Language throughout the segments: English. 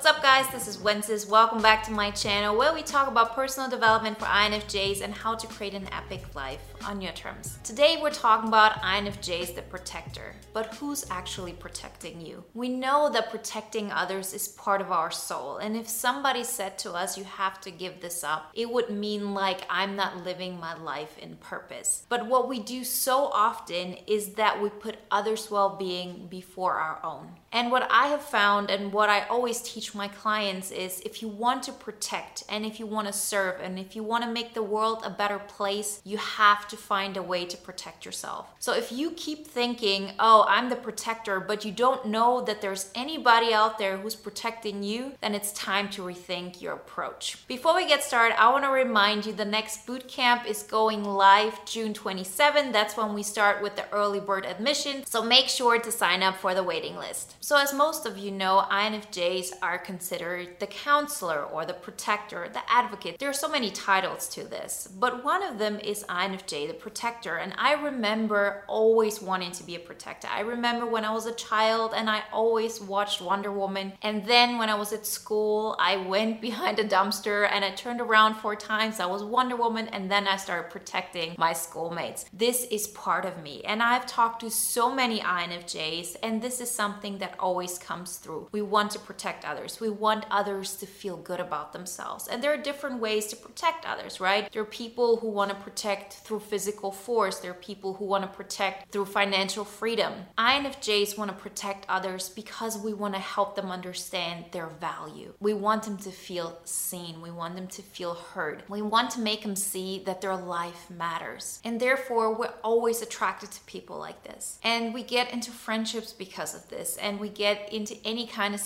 What's up guys, this is Wences. Welcome back to my channel where we talk about personal development for INFJs and how to create an epic life on your terms. Today we're talking about INFJs the protector, but who's actually protecting you? We know that protecting others is part of our soul and if somebody said to us you have to give this up, it would mean like I'm not living my life in purpose. But what we do so often is that we put others' well-being before our own. And what I have found and what I always teach my clients is if you want to protect and if you want to serve and if you want to make the world a better place, you have to find a way to protect yourself. So if you keep thinking, oh, I'm the protector, but you don't know that there's anybody out there who's protecting you, then it's time to rethink your approach. Before we get started, I want to remind you the next boot camp is going live June 27. That's when we start with the early bird admission. So make sure to sign up for the waiting list. So, as most of you know, INFJs are considered the counselor or the protector, the advocate. There are so many titles to this, but one of them is INFJ, the protector. And I remember always wanting to be a protector. I remember when I was a child and I always watched Wonder Woman. And then when I was at school, I went behind a dumpster and I turned around four times. I was Wonder Woman and then I started protecting my schoolmates. This is part of me. And I've talked to so many INFJs, and this is something that always comes through. We want to protect others. We want others to feel good about themselves. And there are different ways to protect others, right? There are people who want to protect through physical force. There are people who want to protect through financial freedom. INFJs want to protect others because we want to help them understand their value. We want them to feel seen. We want them to feel heard. We want to make them see that their life matters. And therefore, we're always attracted to people like this. And we get into friendships because of this. And we get into any kind of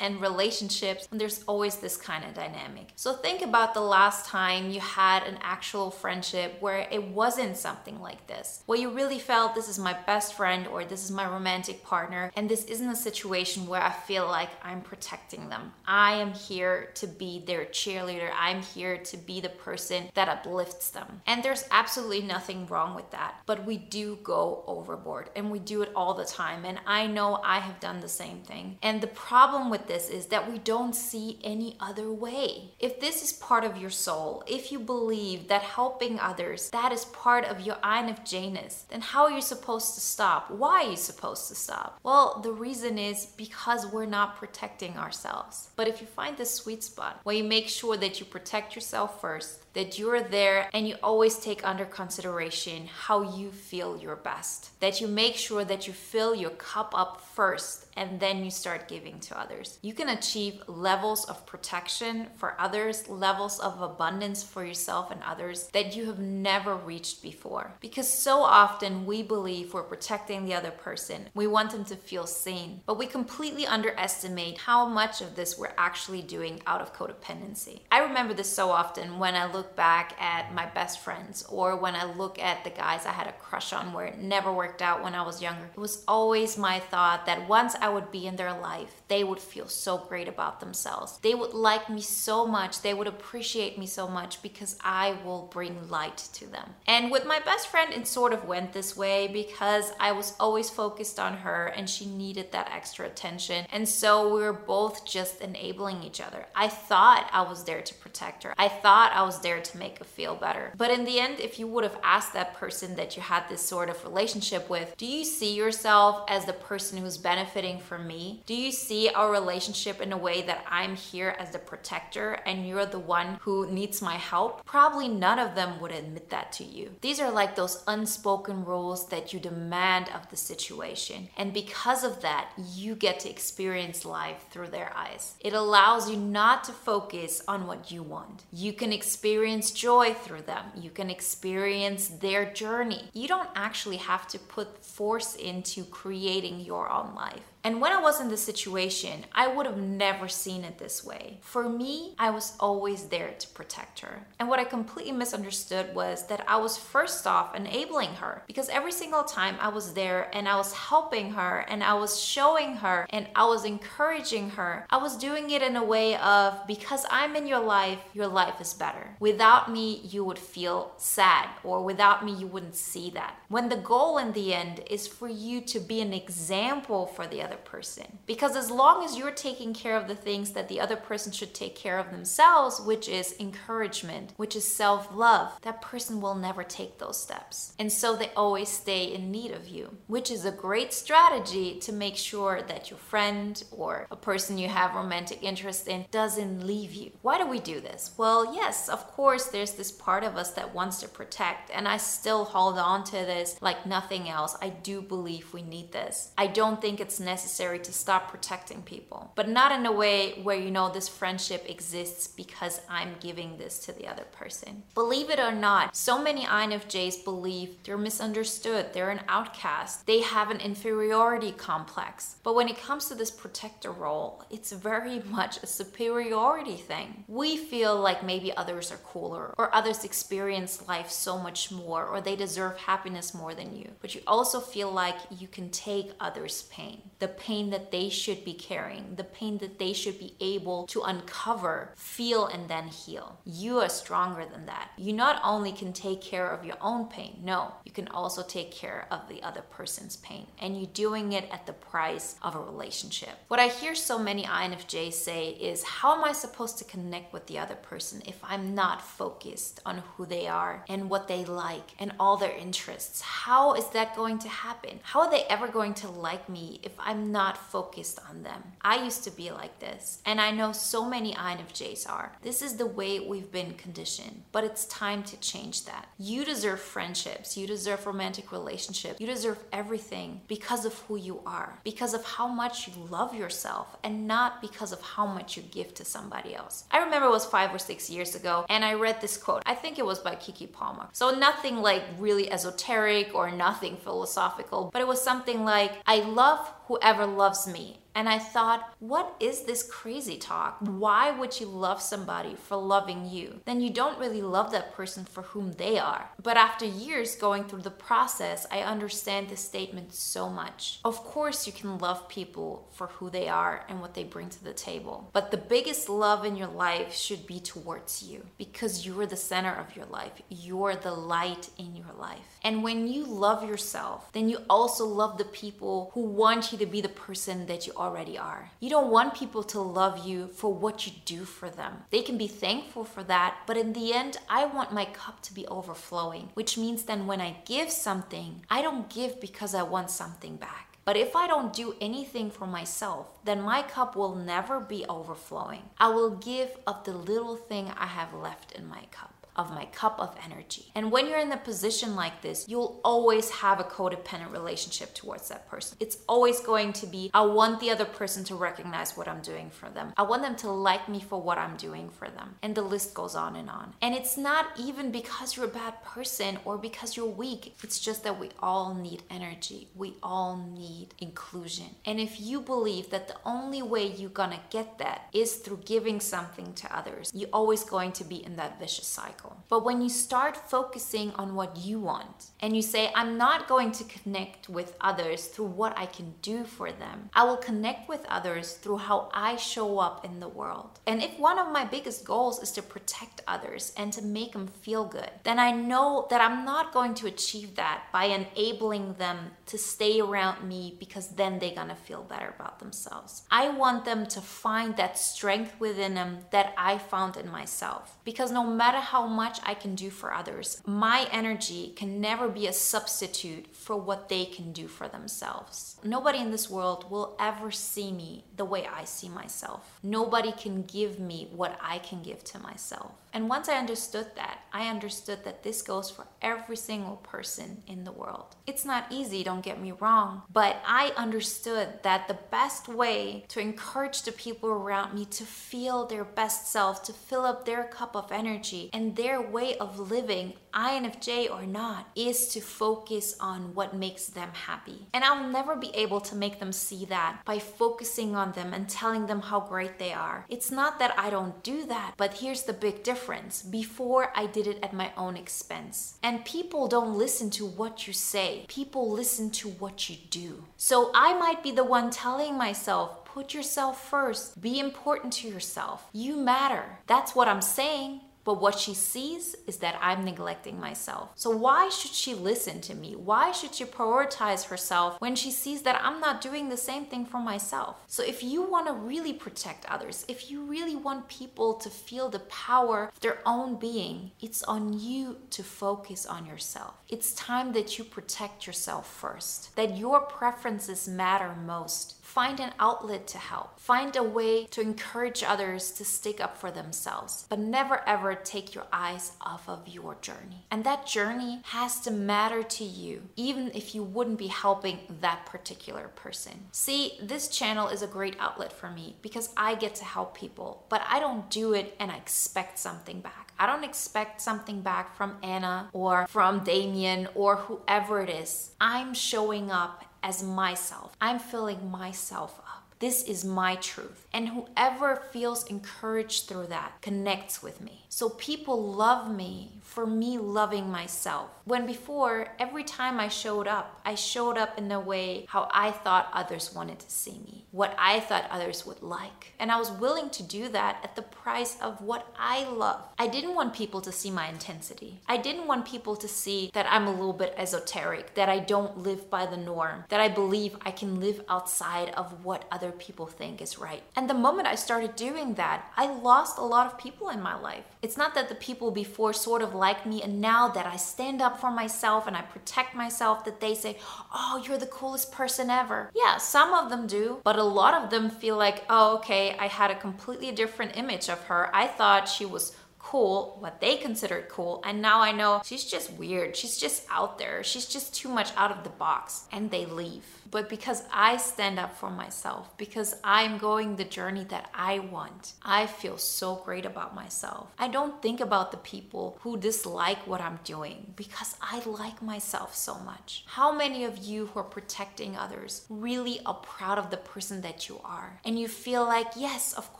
and relationships, and there's always this kind of dynamic. So think about the last time you had an actual friendship where it wasn't something like this, where you really felt this is my best friend or this is my romantic partner, and this isn't a situation where I feel like I'm protecting them. I am here to be their cheerleader. I'm here to be the person that uplifts them. And there's absolutely nothing wrong with that. But we do go overboard and we do it all the time. And I know I have done the same thing. And the problem with this is that we don't see any other way. If this is part of your soul, if you believe that helping others, that is part of your INFJness, then how are you supposed to stop? Why are you supposed to stop? Well, the reason is because we're not protecting ourselves. But if you find the sweet spot where you make sure that you protect yourself first, that you're there and you always take under consideration how you feel your best. That you make sure that you fill your cup up first and then you start giving to others. You can achieve levels of protection for others, levels of abundance for yourself and others that you have never reached before. Because so often we believe we're protecting the other person, we want them to feel seen, but we completely underestimate how much of this we're actually doing out of codependency. I remember this so often when I look back at my best friends or when I look at the guys I had a crush on where it never worked out when I was younger. It was always my thought that once I would be in their life, they would feel so great about themselves. They would like me so much, they would appreciate me so much because I will bring light to them. And with my best friend, it sort of went this way because I was always focused on her and she needed that extra attention. And so we were both just enabling each other. I thought I was there to protect her, I thought I was there to make her feel better. But in the end, if you would have asked that person that you had this sort of relationship with, do you see yourself as the person who's benefiting from me? Do you see our relationship in a way that I'm here as the protector and you're the one who needs my help? Probably none of them would admit that to you. These are like those unspoken rules that you demand of the situation. And because of that, you get to experience life through their eyes. It allows you not to focus on what you want. You can experience joy through them. You can experience their journey. You don't actually have to put force into creating your own life. And when I was in this situation, I would have never seen it this way. For me, I was always there to protect her. And what I completely misunderstood was that I was first off enabling her because every single time I was there and I was helping her and I was showing her and I was encouraging her, I was doing it in a way of because I'm in your life, your life is better. Without me, you would feel sad or without me, you wouldn't see that. When the goal in the end is for you to be an example for the other person. Because as long as you're taking care of the things that the other person should take care of themselves, which is encouragement, which is self love, that person will never take those steps. And so they always stay in need of you, which is a great strategy to make sure that your friend or a person you have romantic interest in doesn't leave you. Why do we do this? Well, yes, of course, there's this part of us that wants to protect, and I still hold on to this like nothing else. I do believe we need this. I don't think it's necessary to stop protecting people, but not in a way where you know this friendship exists because I'm giving this to the other person. Believe it or not, so many INFJs believe they're misunderstood, they're an outcast, they have an inferiority complex. But when it comes to this protector role, it's very much a superiority thing. We feel like maybe others are cooler or others experience life so much more or they deserve happiness more than you. But you also feel like you can take others' pain, the pain that they should be carrying, the pain that they should be able to uncover, feel, and then heal. You are stronger than that. You not only can take care of your own pain, no, you can also take care of the other person's pain. And you're doing it at the price of a relationship. What I hear so many INFJs say is, How am I supposed to connect with the other person if I'm not focused on who they are and what they like and all their interests? How is that going to happen? How are they ever going to like me if I'm not focused on them? I used to be like this, and I know so many INFJs are. This is the way we've been conditioned, but it's time to change that. You deserve friendships, you deserve romantic relationships, you deserve everything because of who you are, because of how much you love yourself, and not because of how much you give to somebody else. I remember it was five or six years ago, and I read this quote. I think it was by Keke Palmer. So nothing like really esoteric or nothing philosophical, but it was something like, I love whoever loves me and I thought, what is this crazy talk? Why would you love somebody for loving you? Then you don't really love that person for whom they are. But after years going through the process, I understand this statement so much. Of course, you can love people for who they are and what they bring to the table. But the biggest love in your life should be towards you because you're the center of your life. You're the light in your life. And when you love yourself, then you also love the people who want you to be the person that you already are. You don't want people to love you for what you do for them. They can be thankful for that, but in the end, I want my cup to be overflowing, which means then when I give something, I don't give because I want something back. But if I don't do anything for myself, then my cup will never be overflowing. I will give of the little thing I have left in my cup of my cup of energy. And when you're in a position like this, you'll always have a codependent relationship towards that person. It's always going to be, I want the other person to recognize what I'm doing for them. I want them to like me for what I'm doing for them. And the list goes on and on. And it's not even because you're a bad person or because you're weak. It's just that we all need energy. We all need inclusion. And if you believe that the only way you're gonna get that is through giving something to others, you're always going to be in that vicious cycle. But when you start focusing on what you want and you say, I'm not going to connect with others through what I can do for them, I will connect with others through how I show up in the world. And if one of my biggest goals is to protect others and to make them feel good, then I know that I'm not going to achieve that by enabling them to stay around me because then they're gonna feel better about themselves. I want them to find that strength within them that I found in myself. Because no matter how much I can do for others. My energy can never be a substitute for what they can do for themselves. Nobody in this world will ever see me the way I see myself. Nobody can give me what I can give to myself. And once I understood that, I understood that this goes for every single person in the world. It's not easy, don't get me wrong, but I understood that the best way to encourage the people around me to feel their best self, to fill up their cup of energy and their way of living, INFJ or not, is to focus on what makes them happy. And I'll never be able to make them see that by focusing on them and telling them how great they are. It's not that I don't do that, but here's the big difference. Before I did it at my own expense. And people don't listen to what you say, people listen to what you do. So I might be the one telling myself, put yourself first, be important to yourself. You matter. That's what I'm saying. But what she sees is that I'm neglecting myself. So why should she listen to me? Why should she prioritize herself when she sees that I'm not doing the same thing for myself? So if you want to really protect others, if you really want people to feel the power of their own being, it's on you to focus on yourself. It's time that you protect yourself first, that your preferences matter most Find an outlet to help. Find a way to encourage others to stick up for themselves. But never ever take your eyes off of your journey. And that journey has to matter to you, even if you wouldn't be helping that particular person. See, this channel is a great outlet for me because I get to help people, but I don't do it and I expect something back. I don't expect something back from Anna or from Damien or whoever it is. I'm showing up as myself. I'm filling myself up. This is my truth. And whoever feels encouraged through that connects with me. So people love me for me loving myself. When before, every time I showed up, I showed up in the way how I thought others wanted to see me, what I thought others would like. And I was willing to do that at the price of what I love. I didn't want people to see my intensity. I didn't want people to see that I'm a little bit esoteric, that I don't live by the norm, that I believe I can live outside of what other people think is right. And the moment I started doing that, I lost a lot of people in my life. It's not that the people before sort of liked me, and now that I stand up for myself and I protect myself, that they say, Oh, you're the coolest person ever. Yeah, some of them do, but a lot of them feel like, Oh, okay, I had a completely different image of her. I thought she was cool, what they considered cool, and now I know she's just weird. She's just out there. She's just too much out of the box. And they leave but because I stand up for myself, because I'm going the journey that I want, I feel so great about myself. I don't think about the people who dislike what I'm doing because I like myself so much. How many of you who are protecting others really are proud of the person that you are? And you feel like, yes, of course,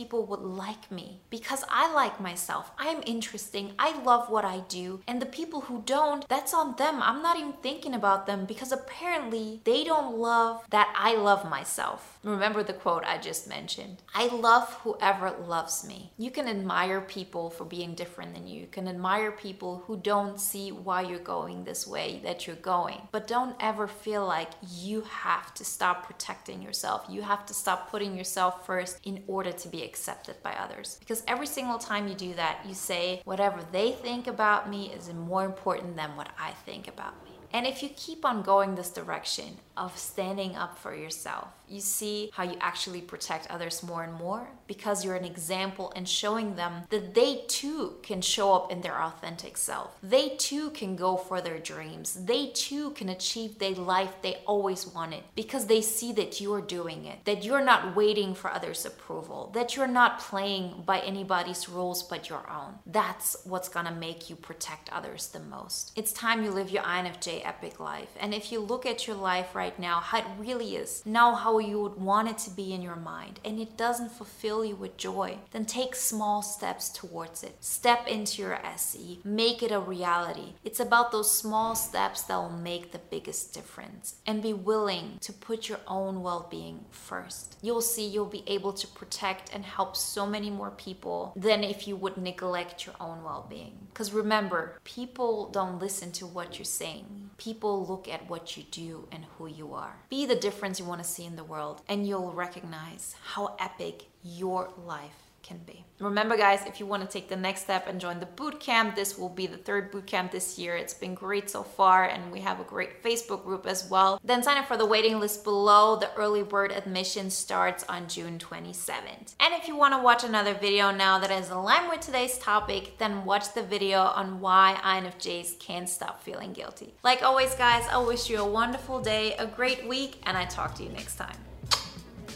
people would like me because I like myself. I'm interesting. I love what I do. And the people who don't, that's on them. I'm not even thinking about them because apparently they don't love that I love myself. Remember the quote I just mentioned I love whoever loves me. You can admire people for being different than you. You can admire people who don't see why you're going this way that you're going. But don't ever feel like you have to stop protecting yourself. You have to stop putting yourself first in order to be accepted by others. Because every single time you do that, you say, whatever they think about me is more important than what I think about me. And if you keep on going this direction of standing up for yourself, you see how you actually protect others more and more because you're an example and showing them that they too can show up in their authentic self. They too can go for their dreams. They too can achieve the life they always wanted because they see that you're doing it, that you're not waiting for others' approval, that you're not playing by anybody's rules but your own. That's what's gonna make you protect others the most. It's time you live your INFJ epic life. And if you look at your life right now, how it really is, now how you would want it to be in your mind, and it doesn't fulfill you with joy, then take small steps towards it. Step into your SE, make it a reality. It's about those small steps that will make the biggest difference. And be willing to put your own well being first. You'll see you'll be able to protect and help so many more people than if you would neglect your own well being. Because remember, people don't listen to what you're saying, people look at what you do and who you are. Be the difference you want to see in the world, and you'll recognize how epic your life can be. Remember guys, if you want to take the next step and join the boot camp, this will be the third boot camp this year. It's been great so far and we have a great Facebook group as well. Then sign up for the waiting list below. The early bird admission starts on June 27th. And if you want to watch another video now that is aligned with today's topic, then watch the video on why INFJs can't stop feeling guilty. Like always guys, I wish you a wonderful day, a great week, and I talk to you next time.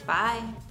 Bye.